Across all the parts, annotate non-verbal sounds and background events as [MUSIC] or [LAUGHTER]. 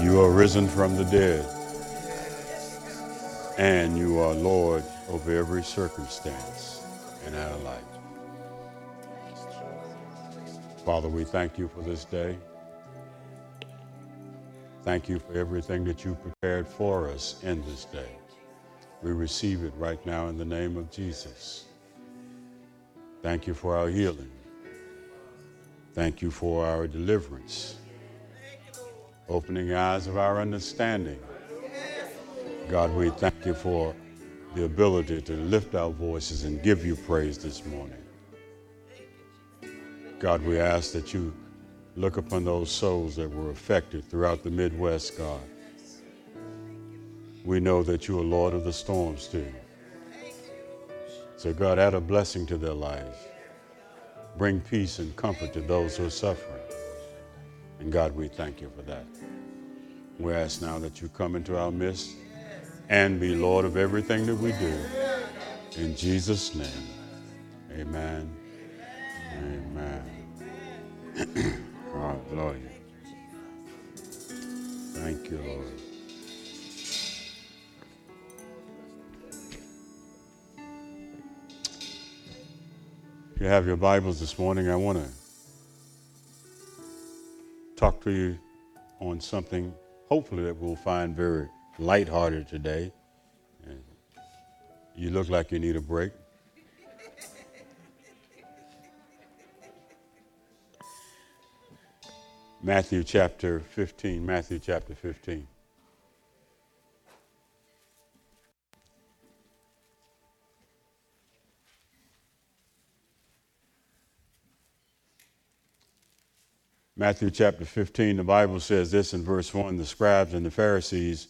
You are risen from the dead, and you are Lord over every circumstance in our life. Father, we thank you for this day. Thank you for everything that you prepared for us in this day. We receive it right now in the name of Jesus. Thank you for our healing. Thank you for our deliverance, opening eyes of our understanding. God, we thank you for the ability to lift our voices and give you praise this morning. God, we ask that you look upon those souls that were affected throughout the Midwest, God. We know that you are Lord of the storms too. So, God, add a blessing to their lives. Bring peace and comfort to those who are suffering. And God, we thank you for that. We ask now that you come into our midst and be Lord of everything that we do. In Jesus' name, amen. Amen. [CLEARS THROAT] Hallelujah. Thank you, Lord. If you have your Bibles this morning, I want to talk to you on something hopefully that we'll find very lighthearted today. And you look like you need a break. Matthew chapter 15. Matthew chapter 15. Matthew chapter 15, the Bible says this in verse 1 The scribes and the Pharisees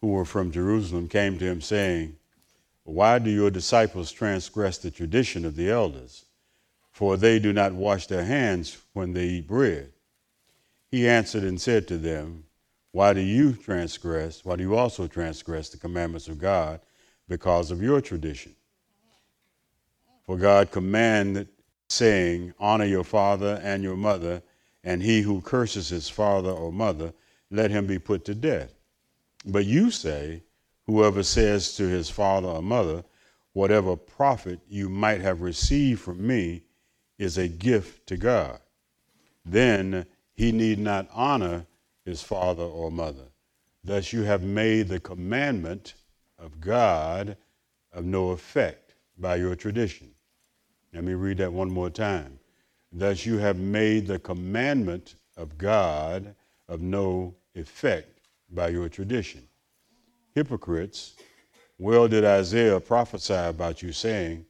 who were from Jerusalem came to him, saying, Why do your disciples transgress the tradition of the elders? For they do not wash their hands when they eat bread. He answered and said to them, Why do you transgress? Why do you also transgress the commandments of God because of your tradition? For God commanded, saying, Honor your father and your mother and he who curses his father or mother, let him be put to death. But you say, whoever says to his father or mother, whatever profit you might have received from me is a gift to God, then he need not honor his father or mother. Thus you have made the commandment of God of no effect by your tradition. Let me read that one more time. Thus you have made the commandment of God of no effect by your tradition. Hypocrites, well did Isaiah prophesy about you, saying,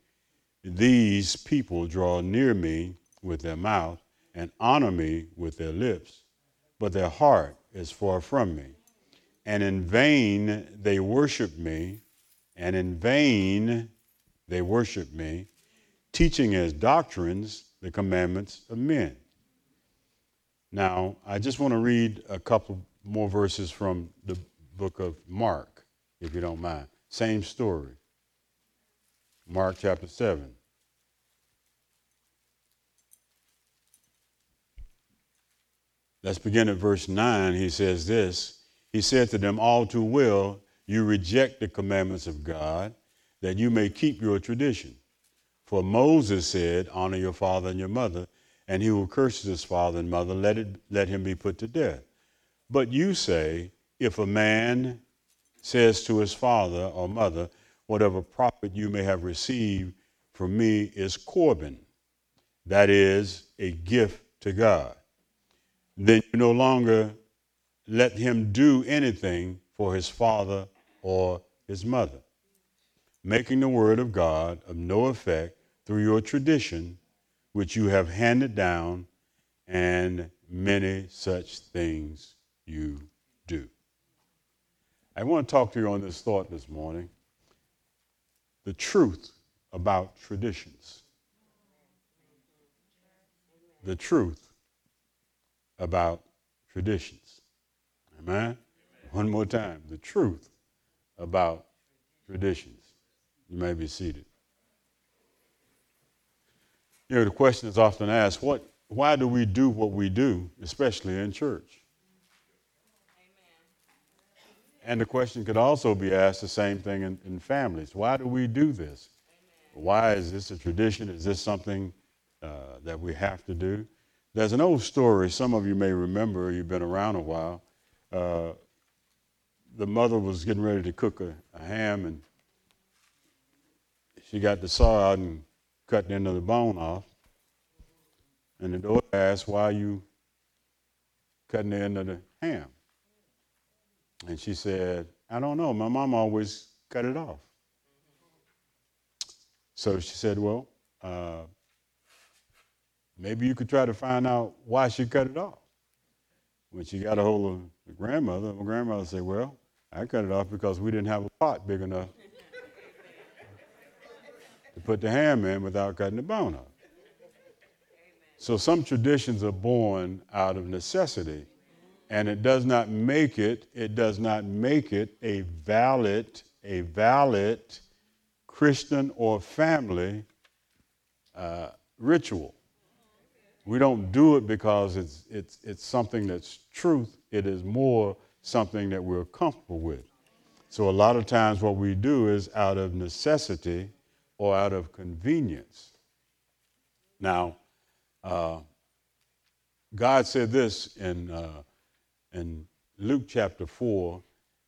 These people draw near me with their mouth and honor me with their lips, but their heart is far from me. And in vain they worship me, and in vain they worship me, teaching as doctrines the commandments of men. Now, I just want to read a couple more verses from the book of Mark, if you don't mind. Same story. Mark chapter 7. Let's begin at verse 9. He says this He said to them, All too well, you reject the commandments of God, that you may keep your tradition. For Moses said, Honor your father and your mother, and he who curses his father and mother, let, it, let him be put to death. But you say, If a man says to his father or mother, Whatever profit you may have received from me is Corban, that is, a gift to God, then you no longer let him do anything for his father or his mother, making the word of God of no effect through your tradition, which you have handed down, and many such things you do. I want to talk to you on this thought this morning the truth about traditions. The truth about traditions. Amen? One more time. The truth about traditions. You may be seated. You know, the question is often asked, what, why do we do what we do, especially in church? And the question could also be asked the same thing in, in families. Why do we do this? Why is this a tradition? Is this something uh, that we have to do? There's an old story, some of you may remember, you've been around a while. Uh, the mother was getting ready to cook a, a, ham, and she got the saw out and cut the end of the bone off. And the daughter asked, Why are you cutting the end of the ham? And she said, I don't know. My mom always cut it off. So she said, Well, uh, maybe you could try to find out why she cut it off. When she got a hold of the grandmother, my grandmother said, Well, I cut it off because we didn't have a pot big enough to put the ham in without cutting the bone off. So some traditions are born out of necessity and it does not make it it does not make it a valid a valid christian or family uh, ritual. We don't do it because it's it's it's something that's truth. It is more something that we're comfortable with. So a lot of times what we do is out of necessity or out of convenience now uh, god said this in uh, in Luke chapter 4,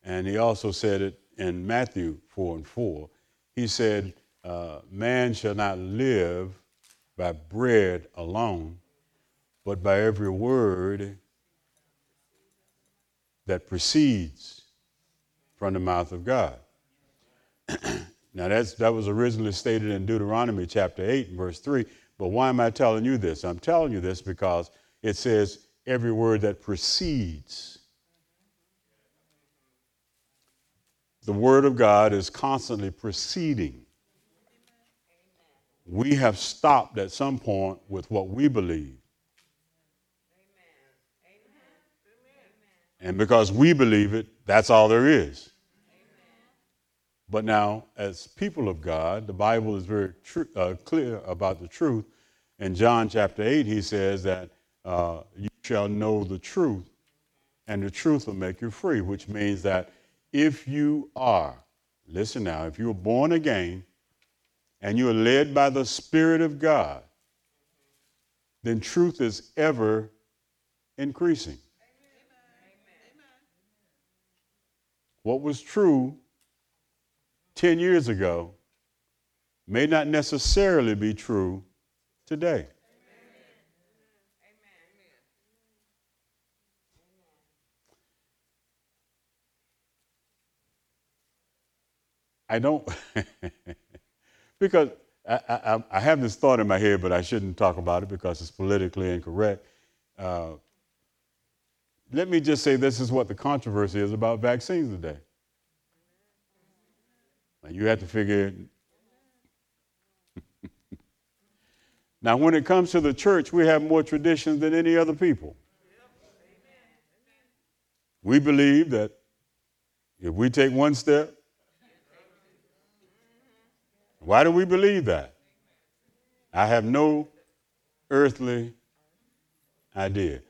and he also said it in Matthew 4 and 4. He said, uh, Man shall not live by bread alone, but by every word that proceeds from the mouth of God. [CLEARS THROAT] now, that's, that was originally stated in Deuteronomy chapter 8 verse 3. But why am I telling you this? I'm telling you this because it says, every word that precedes. The Word of God is constantly proceeding. We have stopped at some point with what we believe. And because we believe it, that's all there is. But now, as people of God, the Bible is very tr- uh, clear about the truth. In John chapter 8, he says that uh, you shall know the truth, and the truth will make you free, which means that if you are, listen now, if you're born again and you are led by the Spirit of God, then truth is ever increasing. What was true 10 years ago may not necessarily be true today. I don't, [LAUGHS] because I, I, I, have this thought in my head, but I shouldn't talk about it because it's politically incorrect. Uh, let me just say this is what the controversy is about vaccines today. Now you have to figure. [LAUGHS] now, when it comes to the church, we have more traditions than any other people. We believe that if we take one step, why do we believe that? I have no earthly idea.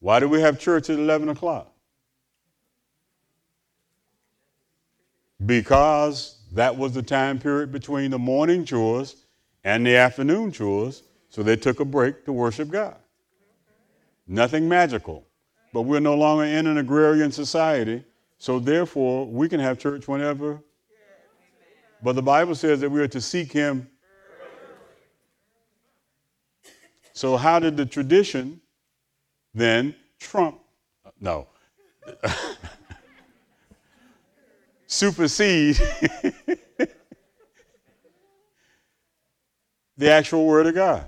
Why do we have church at 11 o'clock? Because that was the time period between the morning chores and the afternoon chores, so they took a break to worship God. Nothing magical. But we're no longer in an agrarian society, so therefore we can have church whenever but the Bible says that we are to seek him. So, how did the tradition then trump? No. [LAUGHS] supersede [LAUGHS] the actual Word of God.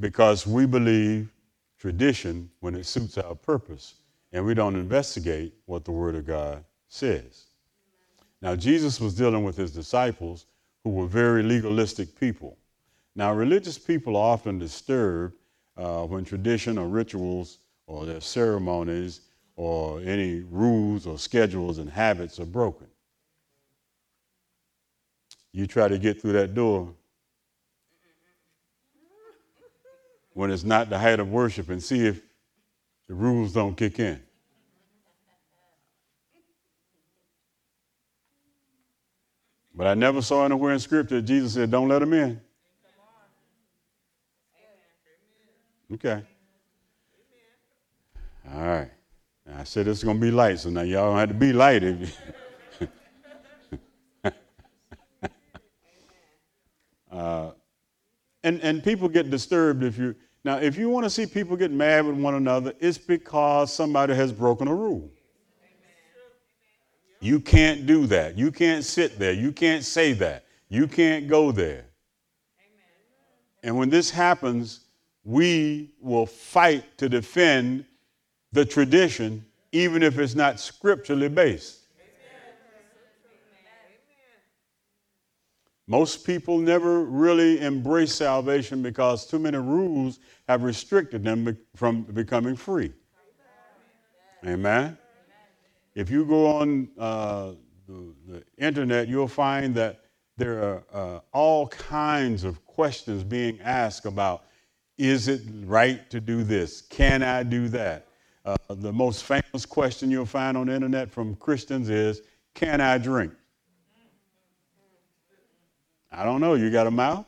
Because we believe tradition when it suits our purpose, and we don't investigate what the Word of God says. Now, Jesus was dealing with his disciples who were very legalistic people. Now, religious people are often disturbed uh, when tradition or rituals or their ceremonies or any rules or schedules and habits are broken. You try to get through that door when it's not the height of worship and see if the rules don't kick in. But I never saw anywhere in Scripture Jesus said, Don't let them in. Okay. All right. I said it's going to be light, so now y'all don't have to be light. If you... [LAUGHS] uh, and, and people get disturbed if you, now, if you want to see people get mad with one another, it's because somebody has broken a rule. You can't do that. You can't sit there. You can't say that. You can't go there. And when this happens, we will fight to defend the tradition, even if it's not scripturally based. Most people never really embrace salvation because too many rules have restricted them from becoming free. Amen. If you go on uh, the, the, internet, you'll find that there are uh, all kinds of questions being asked about is it right to do this? Can I do that? Uh, the most famous question you'll find on the internet from Christians is Can I drink? I don't know. You got a mouth?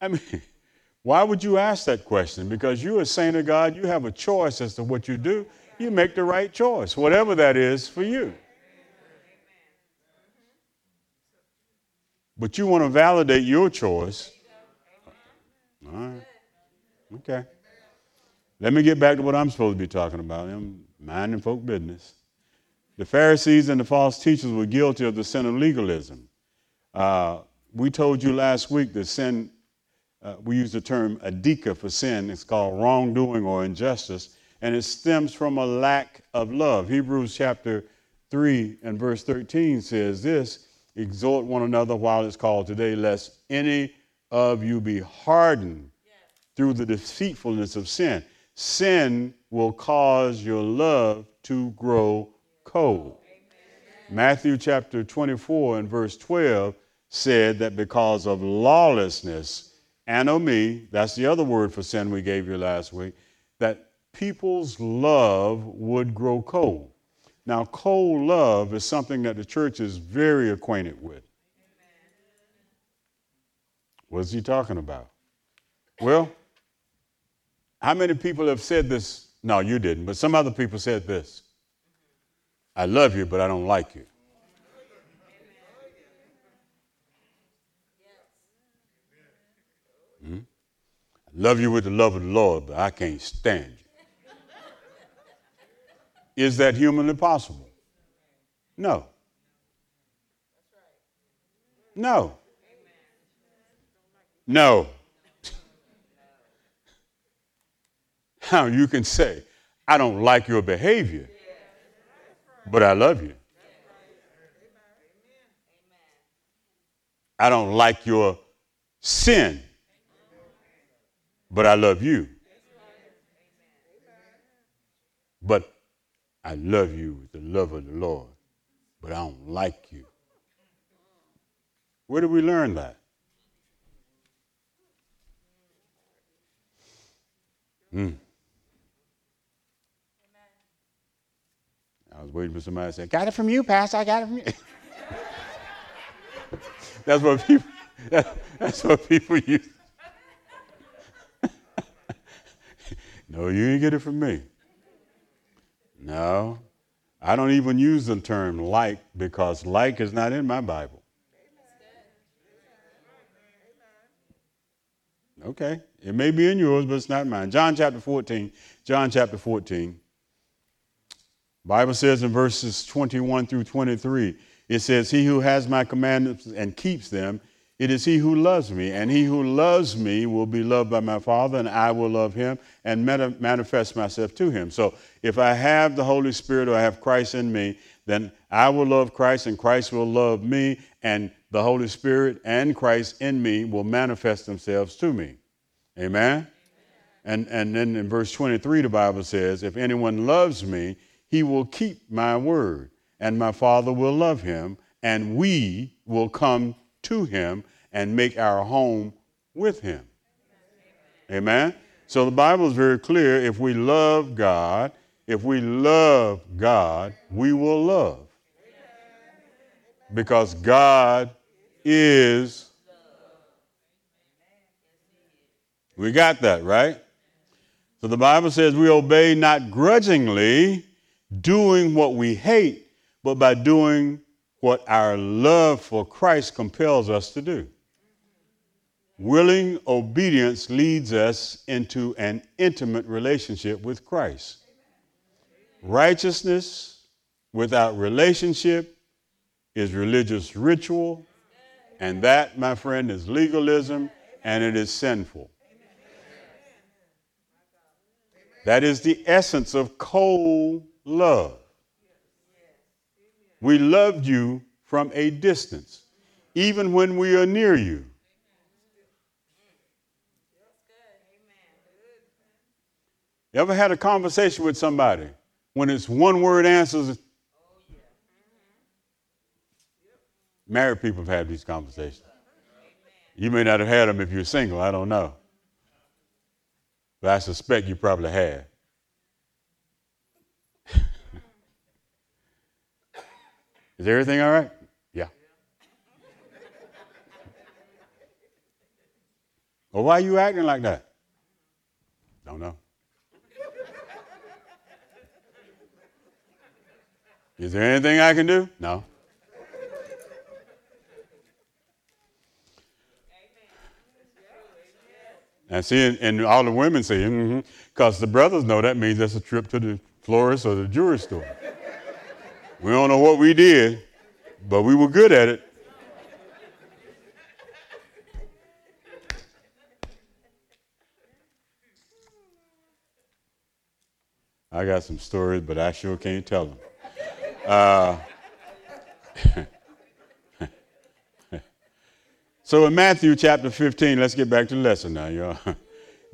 I mean, [LAUGHS] why would you ask that question? Because you're a saint of God, you have a choice as to what you do. You make the right choice, whatever that is for you. But you want to validate your choice. All right. Okay. Let me get back to what I'm supposed to be talking about. I'm minding folk business. The Pharisees and the false teachers were guilty of the sin of legalism. Uh, we told you last week that sin uh, we use the term adikia for sin. It's called wrongdoing or injustice, and it stems from a lack of love. Hebrews chapter 3 and verse 13 says this Exhort one another while it's called today, lest any of you be hardened through the deceitfulness of sin. Sin will cause your love to grow cold. Amen. Matthew chapter 24 and verse 12 said that because of lawlessness, anomie, that's the other word for sin we gave you last week, that people's love would grow cold. Now, cold love is something that the church is very acquainted with. What is he talking about? Well, how many people have said this? No, you didn't, but some other people said this I love you, but I don't like you. Hmm? I love you with the love of the Lord, but I can't stand you. Is that humanly possible? No. No. No. How you can say, I don't like your behavior, but I love you. I don't like your sin, but I love you. But I love you with the love of the Lord, but I don't like you. Where did we learn that? Hmm. I was waiting for somebody to say, Got it from you, Pastor. I got it from you. [LAUGHS] that's what people that's what people use. [LAUGHS] no, you didn't get it from me. No. I don't even use the term like because like is not in my Bible. Okay. It may be in yours, but it's not mine. John chapter 14. John chapter 14. Bible says in verses 21 through 23, it says, He who has my commandments and keeps them, it is he who loves me, and he who loves me will be loved by my Father, and I will love him and manifest myself to him. So if I have the Holy Spirit or I have Christ in me, then I will love Christ, and Christ will love me, and the Holy Spirit and Christ in me will manifest themselves to me. Amen? And, and then in verse 23, the Bible says, If anyone loves me, he will keep my word, and my Father will love him, and we will come to him and make our home with him. Amen. So the Bible is very clear. If we love God, If we love God, we will love. Because God is. We got that, right? So the Bible says we obey not grudgingly, doing what we hate, but by doing what our love for Christ compels us to do. Willing obedience leads us into an intimate relationship with Christ. Righteousness without relationship is religious ritual, and that, my friend, is legalism and it is sinful. That is the essence of cold love. We loved you from a distance, even when we are near you. You ever had a conversation with somebody when it's one word answers? Married people have had these conversations. You may not have had them if you're single, I don't know but I suspect you probably have. [LAUGHS] Is everything all right? Yeah. Well, why are you acting like that? Don't know. Is there anything I can do? No. And see, and, all the women say, because mm-hmm, the brothers know that means that's a trip to the florist or the jewelry store. we don't know what we did, but we were good at it. I got some stories, but I sure can't tell them. Uh, [LAUGHS] So in Matthew chapter 15, let's get back to the lesson now, y'all. [LAUGHS]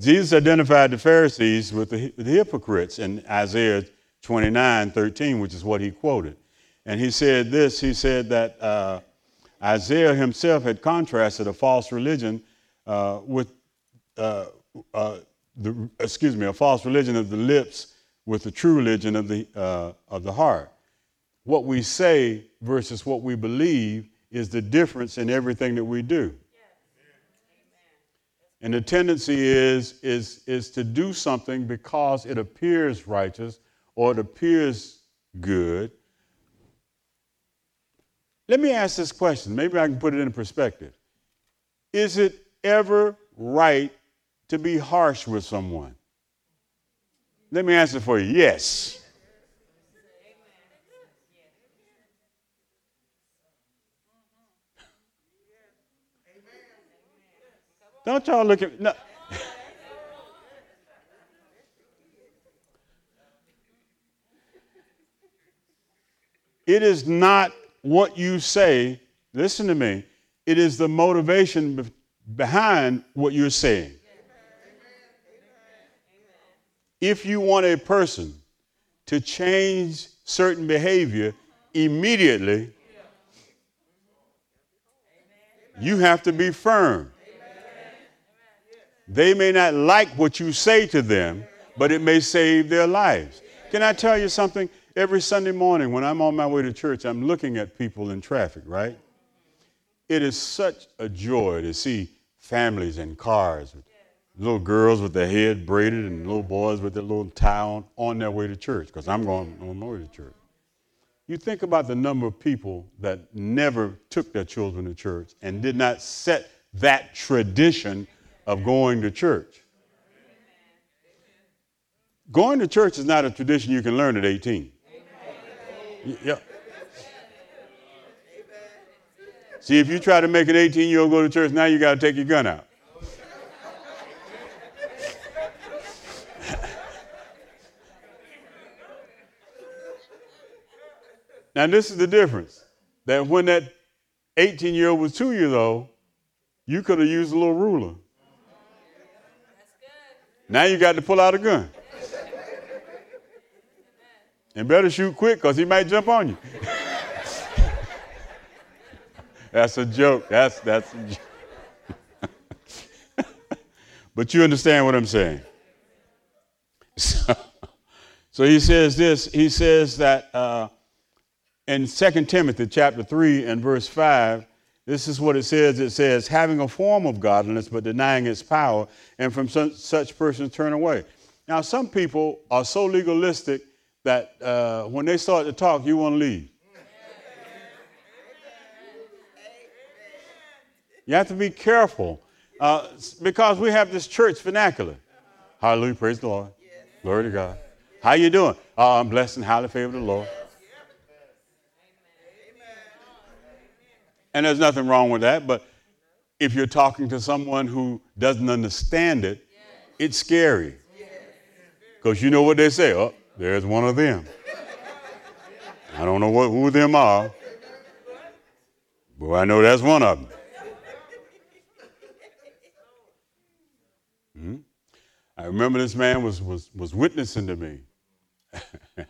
Jesus identified the Pharisees with the, the hypocrites in Isaiah 29 13, which is what he quoted. And he said this he said that uh, Isaiah himself had contrasted a false religion uh, with, uh, uh the, excuse me, a false religion of the lips with the true religion of the, uh, of the heart. What we say versus what we believe is the difference in everything that we do. And the tendency is, is, is to do something because it appears righteous or it appears good. Let me ask this question. Maybe I can put it in perspective. Is it ever right to be harsh with someone? Let me answer for you. Yes. Don't y'all look at no. it is not what you say. Listen to me. It is the motivation be- behind what you're saying. If you want a person to change certain behavior immediately, you have to be firm. They may not like what you say to them, but it may save their lives. Can I tell you something? Every Sunday morning when I'm on my way to church, I'm looking at people in traffic, right? It is such a joy to see families in cars, little girls with their head braided and little boys with their little tie on, on their way to church, because I'm going on my way to church. You think about the number of people that never took their children to church and did not set that tradition of going to church. Going to church is not a tradition you can learn at 18. Yeah. See, if you try to make an 18 year old go to church, now you got to take your gun out. [LAUGHS] now, this is the difference that when that 18 year old was two years old, you could have used a little ruler. Now you got to pull out a gun. And better shoot quick because he might jump on you. [LAUGHS] that's a joke. That's, that's a joke. [LAUGHS] but you understand what I'm saying. So, [LAUGHS] So he says this. He says that uh, in 2 Timothy chapter 3 and verse 5, this is what it says. It says, having a form of godliness but denying its power, and from such, persons turn away. Now, some people are so legalistic that uh, when they start to talk, you want to leave. You have to be careful uh, because we have this church vernacular. Hallelujah, praise the Lord. Glory to God. How you doing? Oh, I'm blessed and highly favored of the Lord. And there's nothing wrong with that, but if you're talking to someone who doesn't understand it, it's scary. Because you know what they say, oh, there's one of them. I don't know what, who them are, but I know that's one of them. hmm I remember this man was, was, was witnessing to me, [LAUGHS]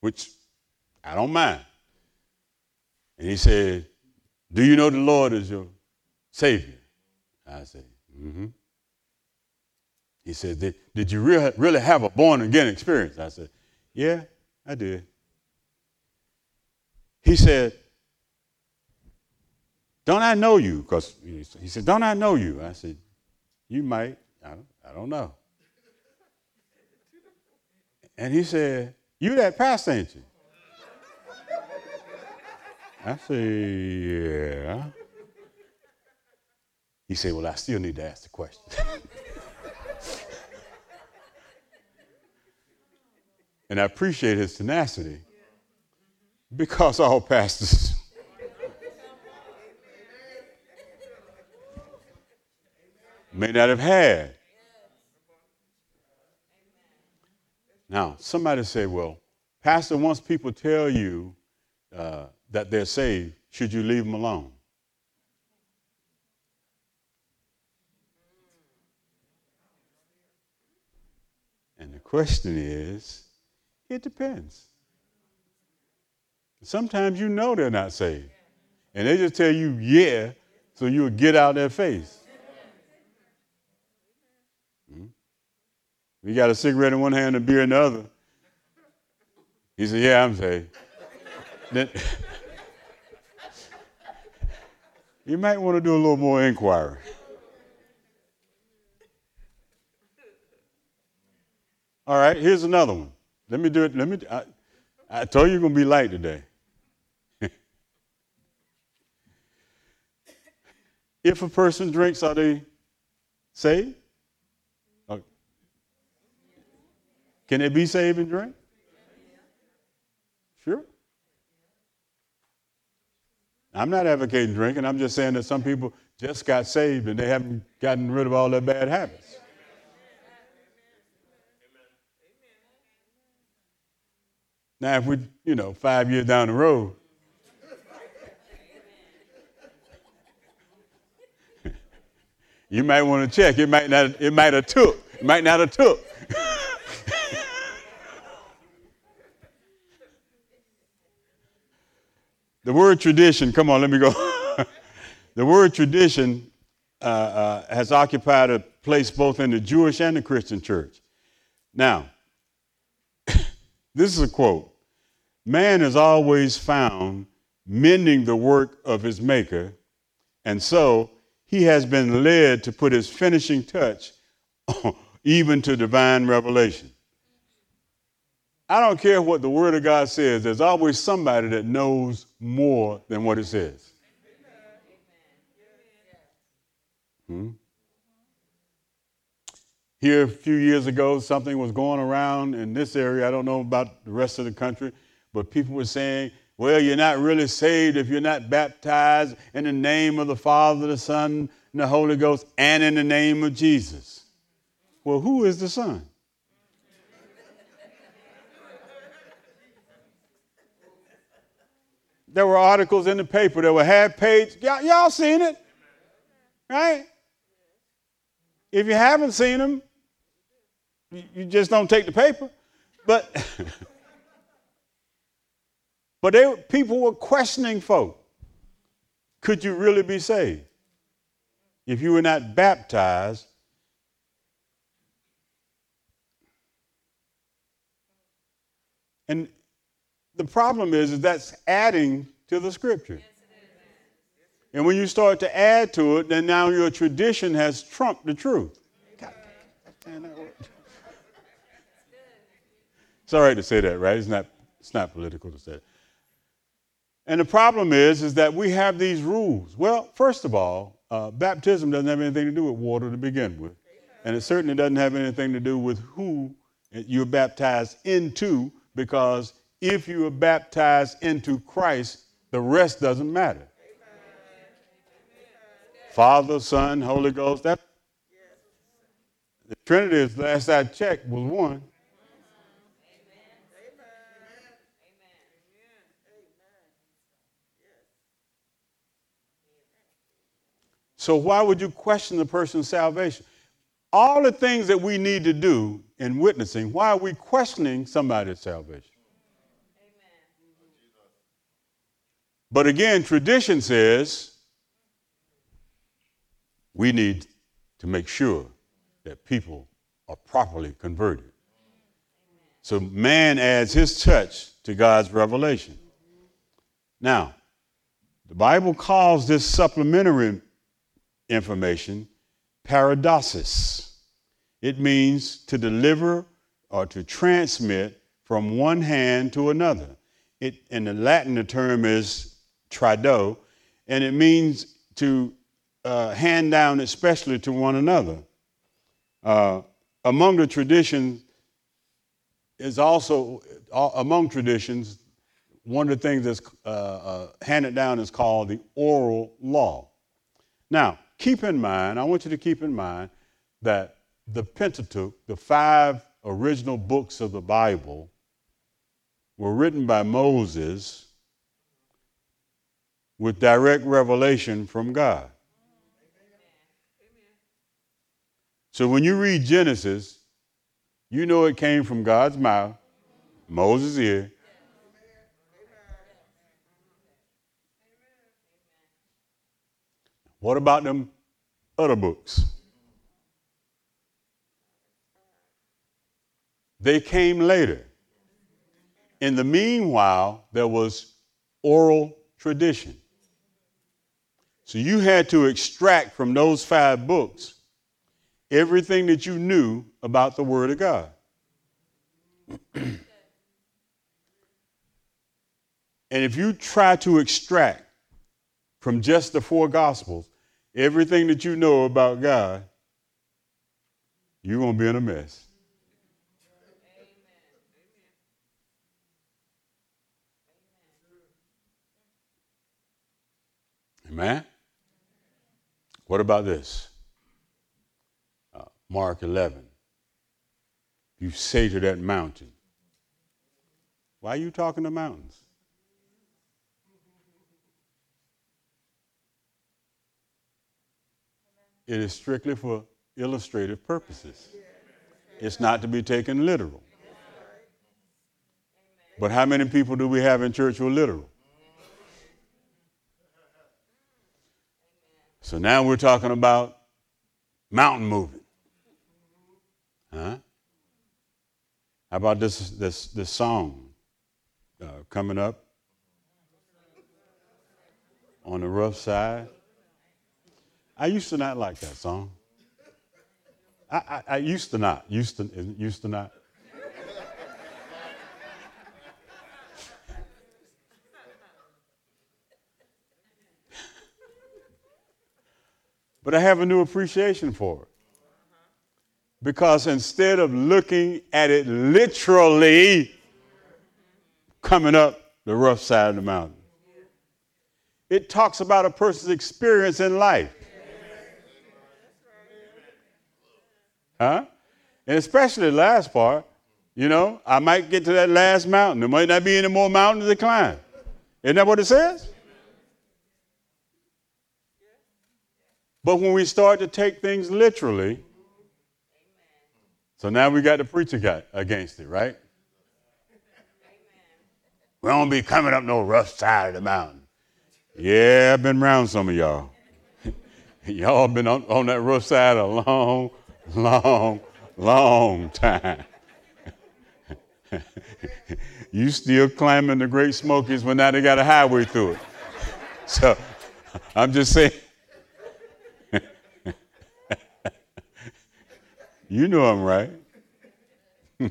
which I don't mind. And he said, Do you know the Lord is your Savior? I said, Mm hmm. He said, Did, did you really, really have a born again experience? I said, Yeah, I did. He said, Don't I know you? Because he said, Don't I know you? I said, You might. I don't, I don't know. And he said, You that pastor, ain't you? I said, Yeah. He said, Well, I still need to ask the question. [LAUGHS] and I appreciate his tenacity because all pastors [LAUGHS] may not have had Now, somebody say, well, Pastor, once people tell you uh, that they're saved, should you leave them alone? And the question is, it depends. Sometimes you know they're not saved. And they just tell you, yeah, so you'll get out their face. Hmm? You got a cigarette in one hand and a beer in the other. He said, Yeah, I'm saved. then, [LAUGHS] you might want to do a little more inquiry. All right, here's another one. Let me do it. Let me. I, I told you you're going to be light today. [LAUGHS] if a person drinks, are they saved? Uh, can they be saved and drink? Sure. I'm not advocating drinking. I'm just saying that some people just got saved and they haven't gotten rid of all their bad habits. Now, if we, you know, five years down the road, [LAUGHS] you might want to check. It might not. It might have took. It might not have took. The word tradition, come on, let me go. [LAUGHS] the word tradition uh, uh, has occupied a place both in the Jewish and the Christian church. Now, [COUGHS] this is a quote Man is always found mending the work of his maker, and so he has been led to put his finishing touch [LAUGHS] even to divine revelation. I don't care what the Word of God says, there's always somebody that knows more than what it says. Hmm? Here, a few years ago, something was going around in this area. I don't know about the rest of the country, but people were saying, well, you're not really saved if you're not baptized in the name of the Father, the Son, and the Holy Ghost, and in the name of Jesus. Well, who is the Son? There were articles in the paper that were half page. Y'all, y'all seen it, right? If you haven't seen them, you just don't take the paper. But [LAUGHS] but they, people were questioning folk. Could you really be saved if you were not baptized And the problem is, is that's adding to the scripture. And when you start to add to it, then now your tradition has trumped the truth. It's all right to say that, right? It's not, it's not political to say it. And the problem is, is that we have these rules. Well, first of all, uh, baptism doesn't have anything to do with water to begin with. And it certainly doesn't have anything to do with who you're baptized into, because if you are baptized into Christ, the rest doesn't matter. Father, Son, Holy Ghost. That the Trinity, last I checked, was one. So why would you question the person's salvation? All the things that we need to do in witnessing, why are we questioning somebody's salvation? But again, tradition says we need to make sure that people are properly converted. So man adds his touch to God's revelation. Now, the Bible calls this supplementary information paradosis. It means to deliver or to transmit from one hand to another. It, in the Latin, the term is trado, and it means to uh, hand down, especially to one another. Uh, among the traditions is also, uh, among traditions, one of the things that's uh, uh, handed down is called the oral law. Now, keep in mind, I want you to keep in mind that the Pentateuch, the five original books of the Bible, were written by Moses with direct revelation from God. So when you read Genesis, you know it came from God's mouth, Moses' ear. What about them other books? They came later. In the meanwhile, there was oral tradition. So you had to extract from those five books everything that you knew about the Word of God. [CLEARS THROAT] and if you try to extract from just the four Gospels everything that you know about God, you're going to be in a mess. Amen? What about this? Uh, Mark 11. You say to that mountain, Why are you talking to mountains? It is strictly for illustrative purposes. It's not to be taken literal. But how many people do we have in church who are literal? So now we're talking about mountain moving. Huh? How about this, this, this song uh, coming up on the rough side? I used to not like that song. I, I, I used to not. Used to, used to not. But I have a new appreciation for it. Because instead of looking at it literally coming up the rough side of the mountain, it talks about a person's experience in life. Huh? And especially the last part, you know, I might get to that last mountain. There might not be any more mountains to climb. Isn't that what it says? But when we start to take things literally, so now we got the preacher guy against it, right? We don't be coming up no rough side of the mountain. Yeah, I've been around some of y'all. [LAUGHS] y'all been on, on that rough side a long, long, long time. [LAUGHS] you still climbing the Great Smokies when now they got a highway through it. [LAUGHS] So I'm just saying. You know I'm right. [LAUGHS]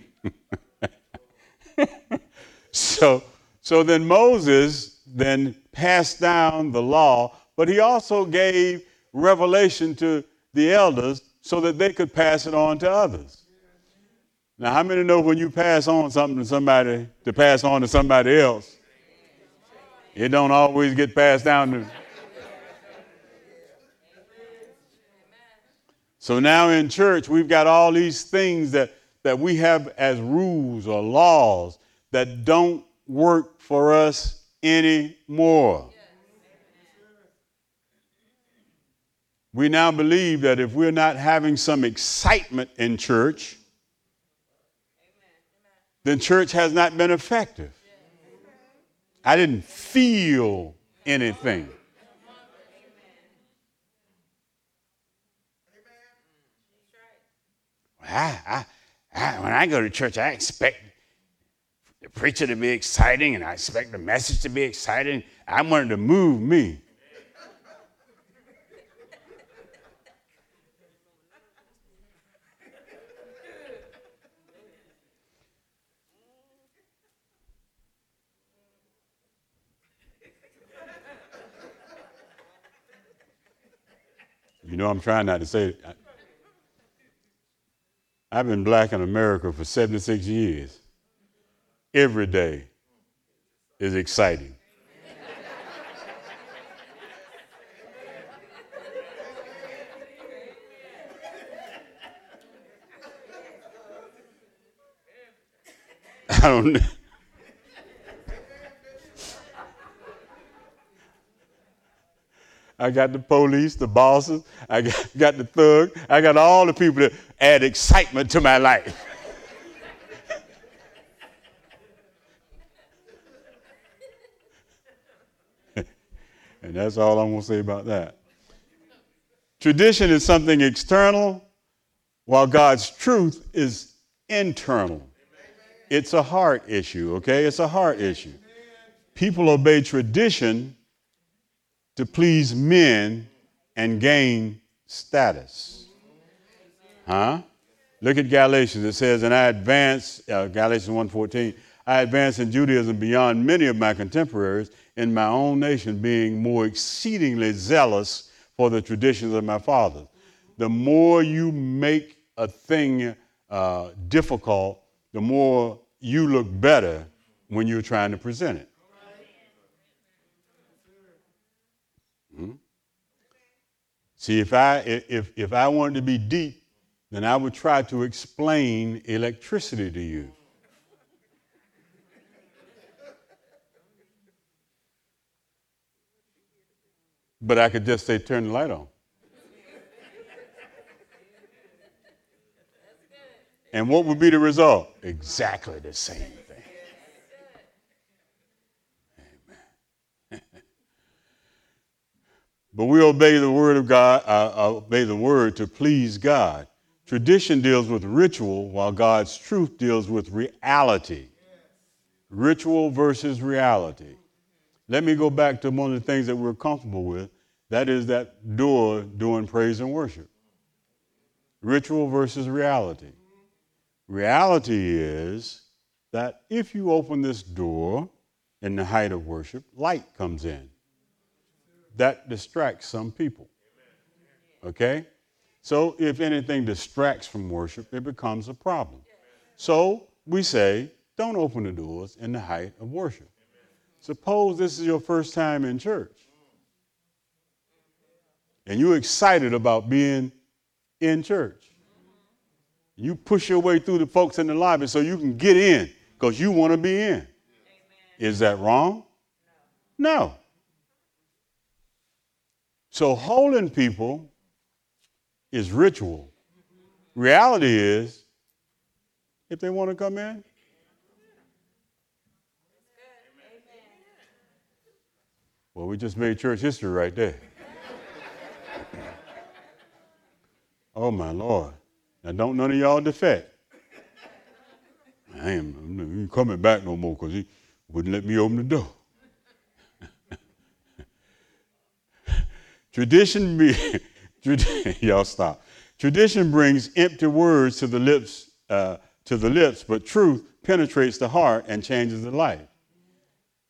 so, so then Moses then passed down the law, but he also gave revelation to the elders so that they could pass it on to others. Now, how many know when you pass on something to somebody to pass on to somebody else, it don't always get passed down to. So now in church, we've got all these things that, that we have as rules or laws that don't work for us anymore. We now believe that if we're not having some excitement in church, then church has not been effective. I didn't feel anything. I, I, I, when I go to church, I expect the preacher to be exciting and I expect the message to be exciting. I want it to move me. You know, I'm trying not to say it. I've been black in America for 76 years. Every day is exciting. [LAUGHS] I don't I got the police, the bosses, I got, [LAUGHS] got the thug, I got all the people that add excitement to my life. [LAUGHS] and that's all I'm going to say about that. Tradition is something external, while God's truth is internal. It's a heart issue, okay? It's a heart issue. People obey tradition to please men and gain status. Huh? Look at Galatians. It says, and I advance, uh, Galatians 1.14, I advance in Judaism beyond many of my contemporaries in my own nation, being more exceedingly zealous for the traditions of my fathers. The more you make a thing uh, difficult, the more you look better when you're trying to present it. See, if I, if, if I wanted to be deep, then I would try to explain electricity to you. But I could just say, turn the light on. And what would be the result? Exactly the same. But we obey the word of God, uh, uh, obey the word to please God. Tradition deals with ritual, while God's truth deals with reality. Ritual versus reality. Let me go back to one of the things that we're comfortable with. That is that door doing praise and worship. Ritual versus reality. Reality is that if you open this door in the height of worship, light comes in that distracts some people. Okay? So if anything distracts from worship, it becomes a problem. So we say, don't open the doors in the height of worship. Suppose this is your first time in church and you're excited about being in church. You push your way through the folks in the lobby so you can get in because you want to be in. Is that wrong? No. So holding people is ritual. Reality is, if they want to come in, well, we just made church history right there. [LAUGHS] oh my Lord. Now don't none of y'all defect. I ain't coming back no more because he wouldn't let me open the door. Tradition, be, [LAUGHS] [LAUGHS] y'all stop. Tradition brings empty words to the lips, uh, to the lips, but truth penetrates the heart and changes the life.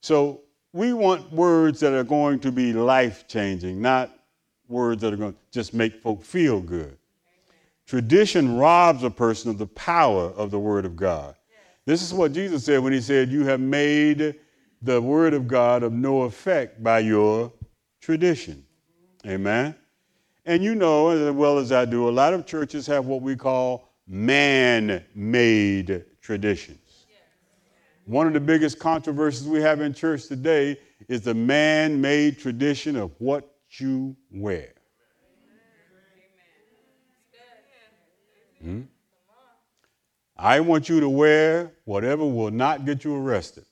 So we want words that are going to be life changing, not words that are going to just make folk feel good. Tradition robs a person of the power of the Word of God. This is what Jesus said when he said, You have made the Word of God of no effect by your tradition. Amen. And you know as well as I do, a lot of churches have what we call man made traditions. One of the biggest controversies we have in church today is the man made tradition of what you wear. Hmm? I want you to wear whatever will not get you arrested.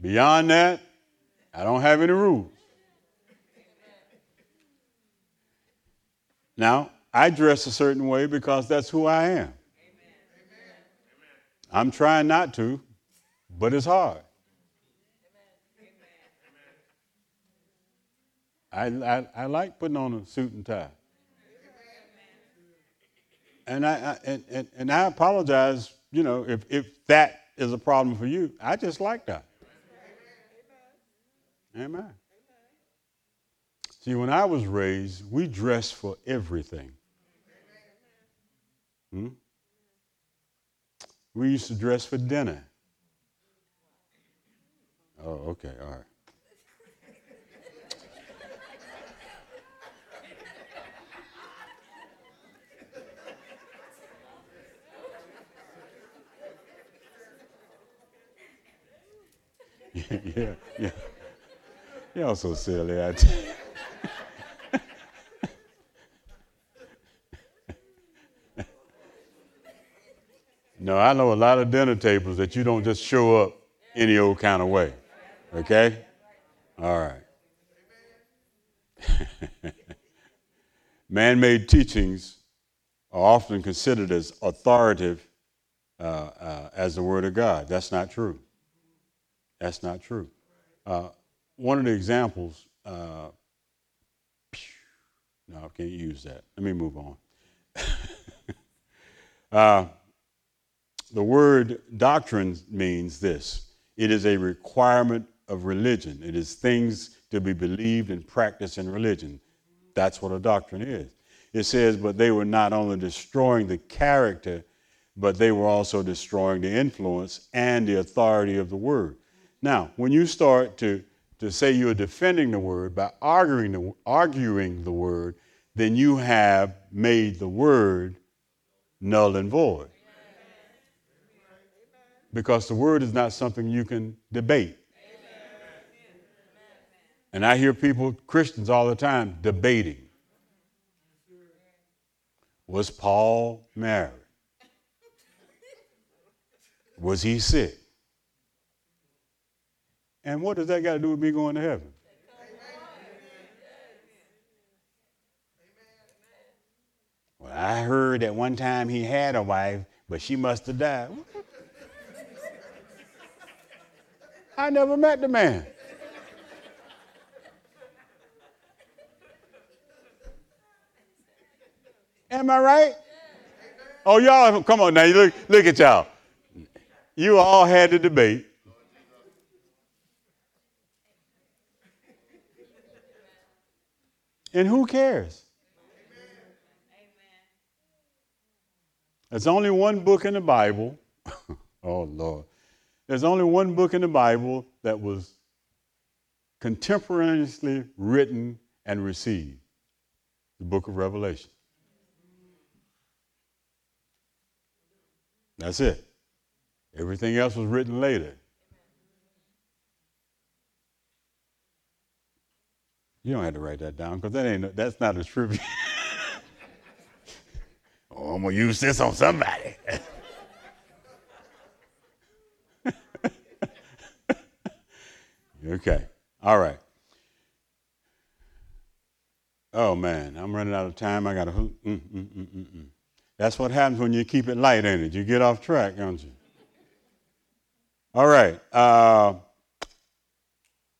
Beyond that, I don't have any rules. Now, I dress a certain way because that's who I am. I'm trying not to, but it's hard. I, I, I like putting on a suit and tie. And I, I and, and, and I apologize, you know, if, if that is a problem for you. I just like that. Amen. See, when I was raised, we dressed for everything. Hmm? We used to dress for dinner. Oh, okay, all right. [LAUGHS] yeah, yeah. Y'all so silly, I you. No, I know a lot of dinner tables that you don't just show up any old kind of way. Okay? All right. [LAUGHS] Man made teachings are often considered as authoritative uh, uh, as the Word of God. That's not true. That's not true. Uh, one of the examples, uh, no, I can't use that. Let me move on. [LAUGHS] uh, the word doctrine means this it is a requirement of religion, it is things to be believed and practiced in religion. That's what a doctrine is. It says, but they were not only destroying the character, but they were also destroying the influence and the authority of the word. Now, when you start to, to say you're defending the word by arguing the, arguing the word, then you have made the word null and void. Because the word is not something you can debate. And I hear people, Christians all the time, debating. Was Paul married? Was he sick? And what does that got to do with me going to heaven? Well, I heard that one time he had a wife, but she must have died. I never met the man. Am I right? Oh, y'all, come on now. Look, look at y'all. You all had the debate. And who cares? There's only one book in the Bible. [LAUGHS] oh, Lord. There's only one book in the Bible that was contemporaneously written and received the book of Revelation. That's it. Everything else was written later. You don't have to write that down because that ain't that's not a tribute. [LAUGHS] oh, I'm gonna use this on somebody. [LAUGHS] okay. All right. Oh man, I'm running out of time. I got to. Mm, mm, mm, mm, mm. That's what happens when you keep it light, ain't it? You get off track, don't you? All right. Uh,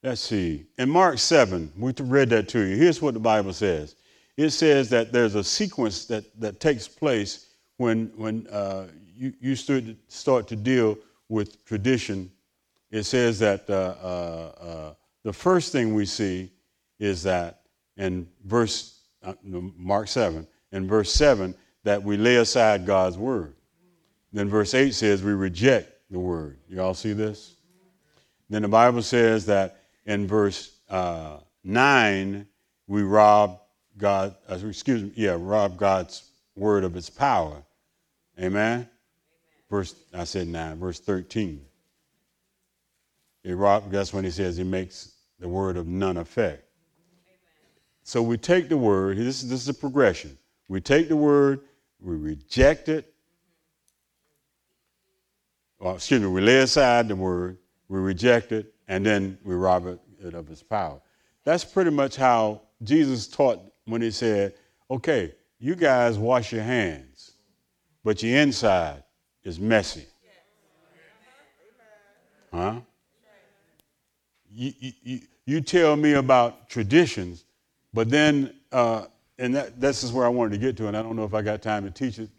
let's see. In Mark 7, we read that to you. Here's what the Bible says it says that there's a sequence that, that takes place when, when uh, you, you start to deal with tradition. It says that uh, uh, uh the first thing we see is that in verse, uh, Mark 7, in verse 7, that we lay aside God's word. Then verse 8 says we reject the word. You all see this? Then the Bible says that in verse uh, 9, we rob God, uh, excuse me, yeah, rob God's word of its power. Amen? Amen? Verse, I said 9, verse 13. He rob, that's when he says he makes the word of none effect. Amen. So we take the word, this, this is a progression. We take the word, we reject it, well, excuse me, we lay aside the word, we reject it, and then we rob it of its power. That's pretty much how Jesus taught when he said, okay, you guys wash your hands, but your inside is messy. Huh? You, you, you tell me about traditions, but then, uh, and that, this is where I wanted to get to, and I don't know if I got time to teach it.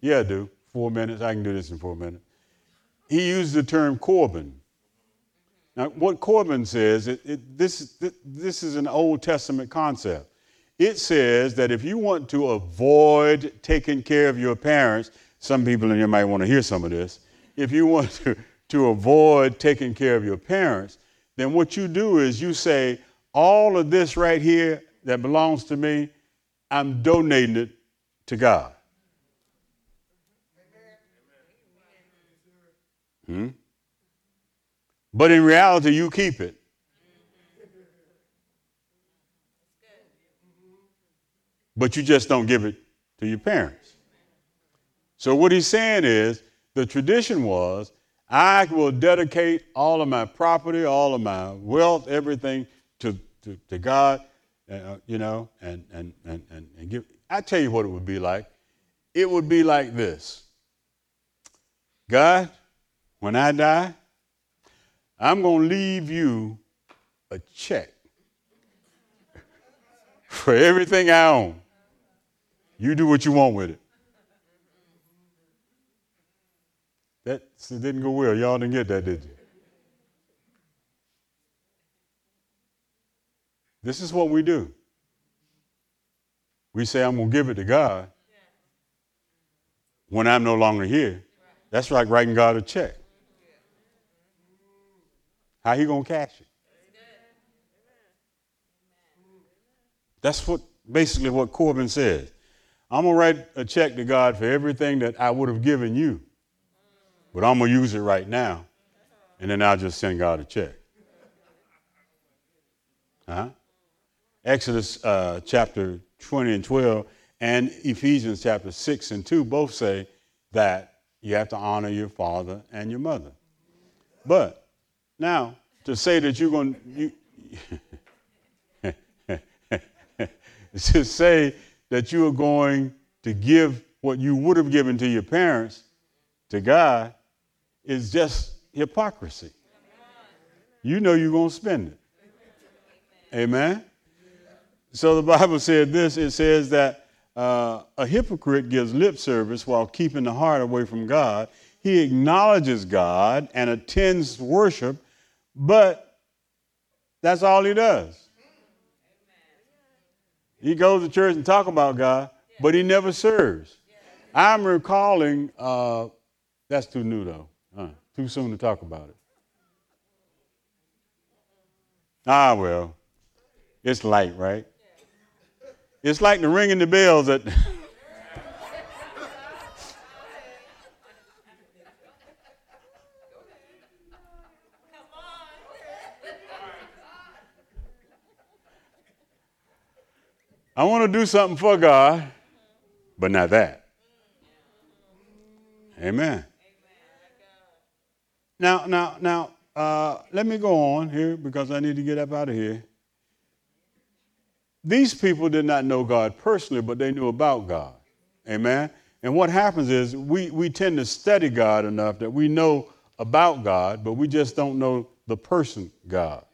Yeah, I do. Four minutes. I can do this in four minutes he used the term Corban. Now, what Corban says, it, it, this, this is an Old Testament concept. It says that if you want to avoid taking care of your parents, some people in here might want to hear some of this. If you want to, to avoid taking care of your parents, then what you do is you say, all of this right here that belongs to me, I'm donating it to God. Hmm? But in reality, you keep it. But you just don't give it to your parents. So, what he's saying is the tradition was I will dedicate all of my property, all of my wealth, everything to, to, to God, uh, you know, and, and, and, and, and give. I tell you what it would be like. It would be like this God, when I die, I'm going to leave you a check [LAUGHS] for everything I own. You do what you want with it. That didn't go well. Y'all didn't get that, did you? This is what we do. We say, I'm going to give it to God when I'm no longer here. That's like writing God a check. How he gonna cash it? That's what basically what Corban says. I'm gonna write a check to God for everything that I would have given you, but I'm gonna use it right now, and then I'll just send God a check. Huh? Exodus uh, chapter 20 and 12 and Ephesians chapter 6 and 2 both say that you have to honor your father and your mother. But now, to say that you're going you, [LAUGHS] to say that you are going to give what you would have given to your parents to God is just hypocrisy. You know you're going to spend it. Amen? So the Bible said this it says that uh, a hypocrite gives lip service while keeping the heart away from God. He acknowledges God and attends worship, but that's all he does. He goes to church and talk about God, but he never serves. I'm recalling, uh, that's too new though. Huh? Too soon to talk about it. Ah, well, it's light, right? It's like the ringing the bells at. [LAUGHS] I want to do something for God, but not that. Amen. Now, now, now, uh, let me go on here because I need to get up out of here. these people did not know God personally, but they knew about God. Amen. And what happens is we, we tend to study God enough that we know about God, but we just don't know the person God.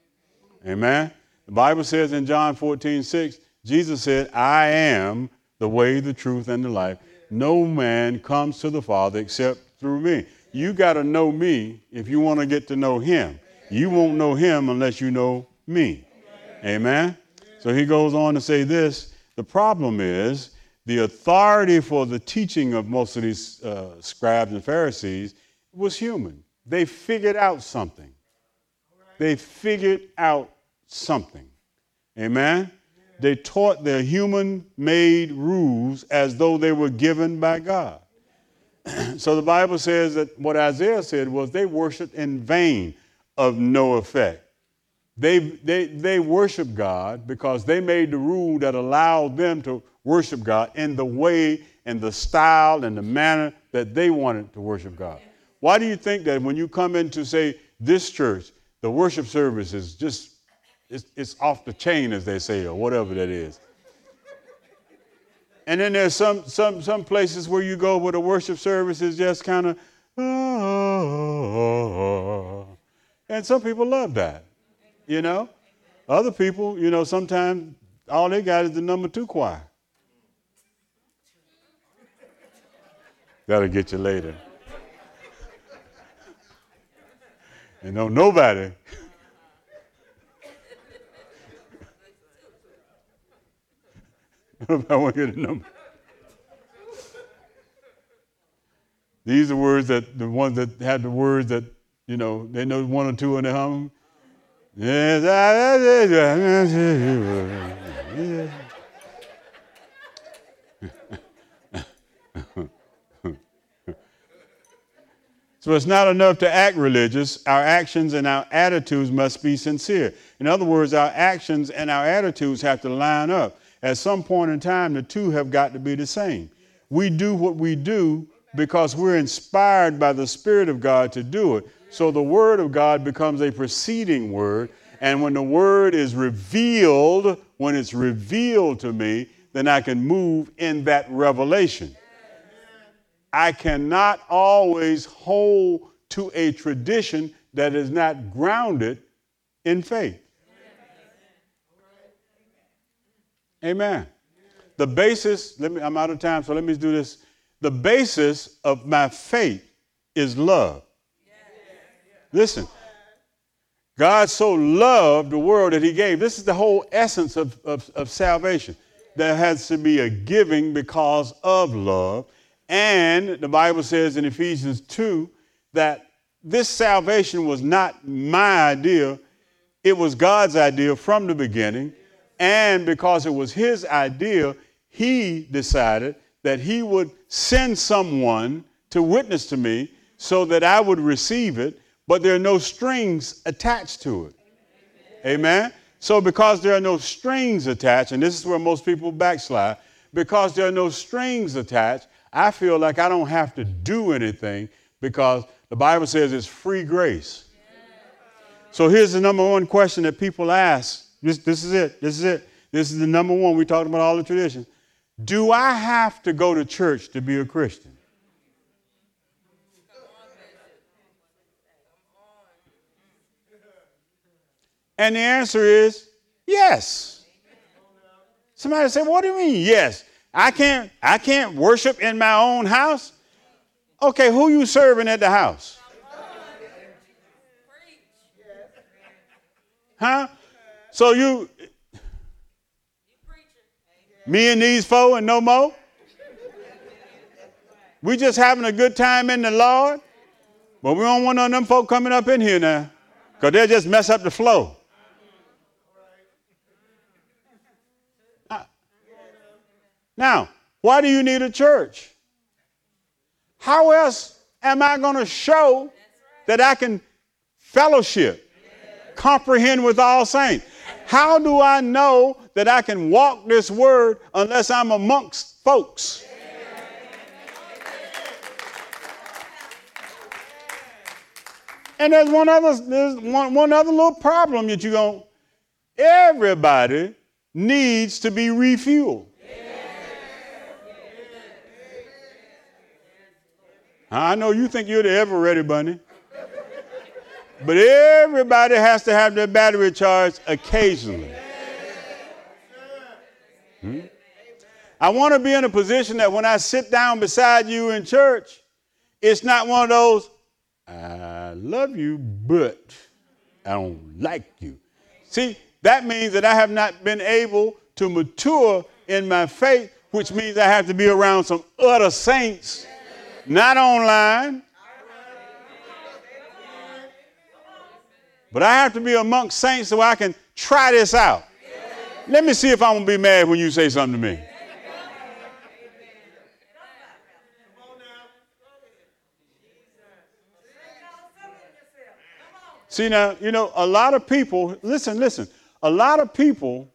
Amen. The Bible says in John 14, 6, Jesus said, I am the way, the truth, and the life. No man comes to the Father except through me. You got to know me if you want to get to know him. You won't know him unless you know me. Amen. So he goes on to say this the problem is the authority for the teaching of most of these uh, scribes and Pharisees was human. They figured out something. They figured out something. Amen? They taught their human made rules as though they were given by God. [CLEARS THROAT] so the Bible says that what Isaiah said was they worshiped in vain of no effect. They, they, they worship God because they made the rule that allowed them to worship God in the way and the style and the manner that they wanted to worship God. Why do you think that when you come into, say, this church, the worship service is just, it's, it's off the chain, as they say, or whatever that is? And then there's some, some, some places where you go where the worship service is just kind of, oh, ah. and some people love that, you know? Other people, you know, sometimes all they got is the number two choir. That'll get you later. And no nobody. [LAUGHS] want to get a number. These are words that the ones that had the words that, you know, they know one or two in their home. So it's not enough to act religious. Our actions and our attitudes must be sincere. In other words, our actions and our attitudes have to line up. At some point in time, the two have got to be the same. We do what we do because we're inspired by the Spirit of God to do it. So the Word of God becomes a preceding word. And when the Word is revealed, when it's revealed to me, then I can move in that revelation. I cannot always hold to a tradition that is not grounded in faith. Amen. The basis, let me, I'm out of time, so let me do this. The basis of my faith is love. Listen, God so loved the world that he gave. This is the whole essence of, of, of salvation. There has to be a giving because of love. And the Bible says in Ephesians 2 that this salvation was not my idea, it was God's idea from the beginning. And because it was his idea, he decided that he would send someone to witness to me so that I would receive it, but there are no strings attached to it. Amen? So, because there are no strings attached, and this is where most people backslide, because there are no strings attached, I feel like I don't have to do anything because the Bible says it's free grace. So here's the number one question that people ask. This, this is it. This is it. This is the number one. We talked about all the traditions. Do I have to go to church to be a Christian? And the answer is yes. Somebody said, What do you mean, yes? I can't, I can't worship in my own house. Okay, who you serving at the house? Huh? So you, me and these four and no more? We just having a good time in the Lord, but we don't want none of them folk coming up in here now, because they'll just mess up the flow. Uh, now, why do you need a church? How else am I going to show that I can fellowship, comprehend with all saints? How do I know that I can walk this word unless I'm amongst folks? And there's one other, there's one, one other little problem that you're going, everybody needs to be refueled. I know you think you're the ever ready bunny. But everybody has to have their battery charged occasionally. Hmm? I want to be in a position that when I sit down beside you in church, it's not one of those, I love you, but I don't like you. See, that means that I have not been able to mature in my faith, which means I have to be around some other saints, not online. But I have to be amongst saints so I can try this out. Let me see if I'm going to be mad when you say something to me. See now, you know, a lot of people, listen, listen, a lot of people,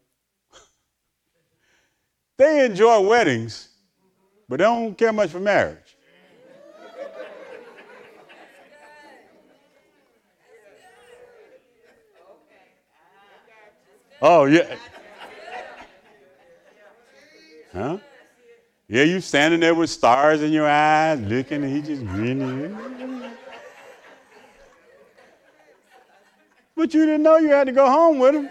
[LAUGHS] they enjoy weddings, but they don't care much for marriage. Oh, yeah. Huh? Yeah, you standing there with stars in your eyes, looking, and he just grinning. But you didn't know you had to go home with him.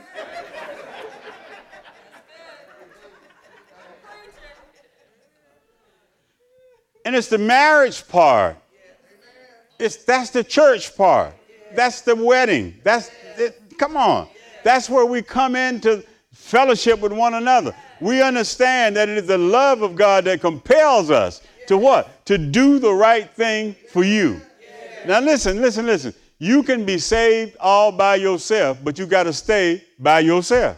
And it's the marriage part. It's that's the church part. That's the wedding. That's it. Come on. That's where we come into fellowship with one another. We understand that it is the love of God that compels us to what? To do the right thing for you. Now listen, listen, listen. You can be saved all by yourself, but you got to stay by yourself.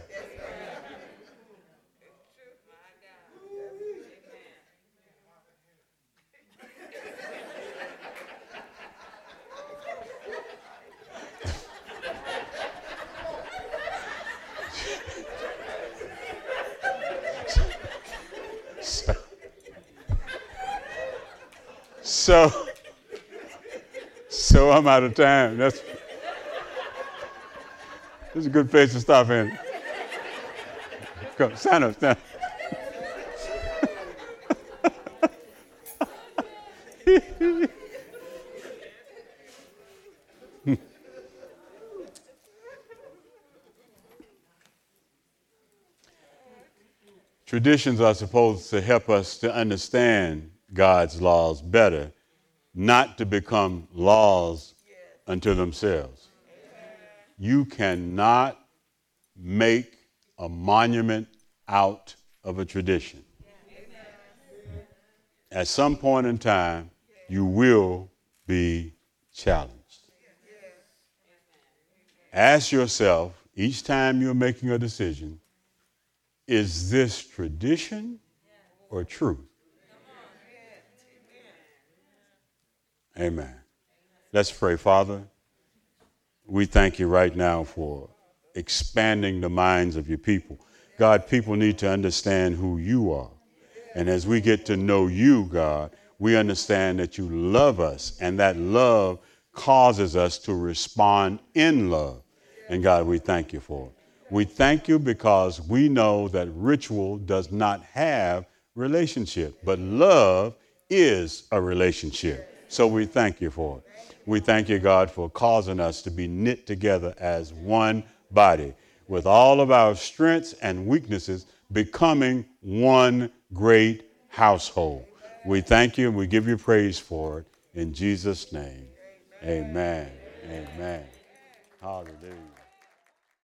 So so I'm out of time. That's, that's a good place to stop in. Come, stand up, stand up. [LAUGHS] Traditions are supposed to help us to understand God's laws better not to become laws unto themselves. You cannot make a monument out of a tradition. At some point in time, you will be challenged. Ask yourself each time you're making a decision is this tradition or truth? Amen. Let's pray, Father. We thank you right now for expanding the minds of your people. God, people need to understand who you are. And as we get to know you, God, we understand that you love us, and that love causes us to respond in love. And God, we thank you for it. We thank you because we know that ritual does not have relationship, but love is a relationship. So we thank you for it. We thank you, God, for causing us to be knit together as one body, with all of our strengths and weaknesses becoming one great household. We thank you and we give you praise for it. In Jesus' name, amen. Amen. amen. Hallelujah.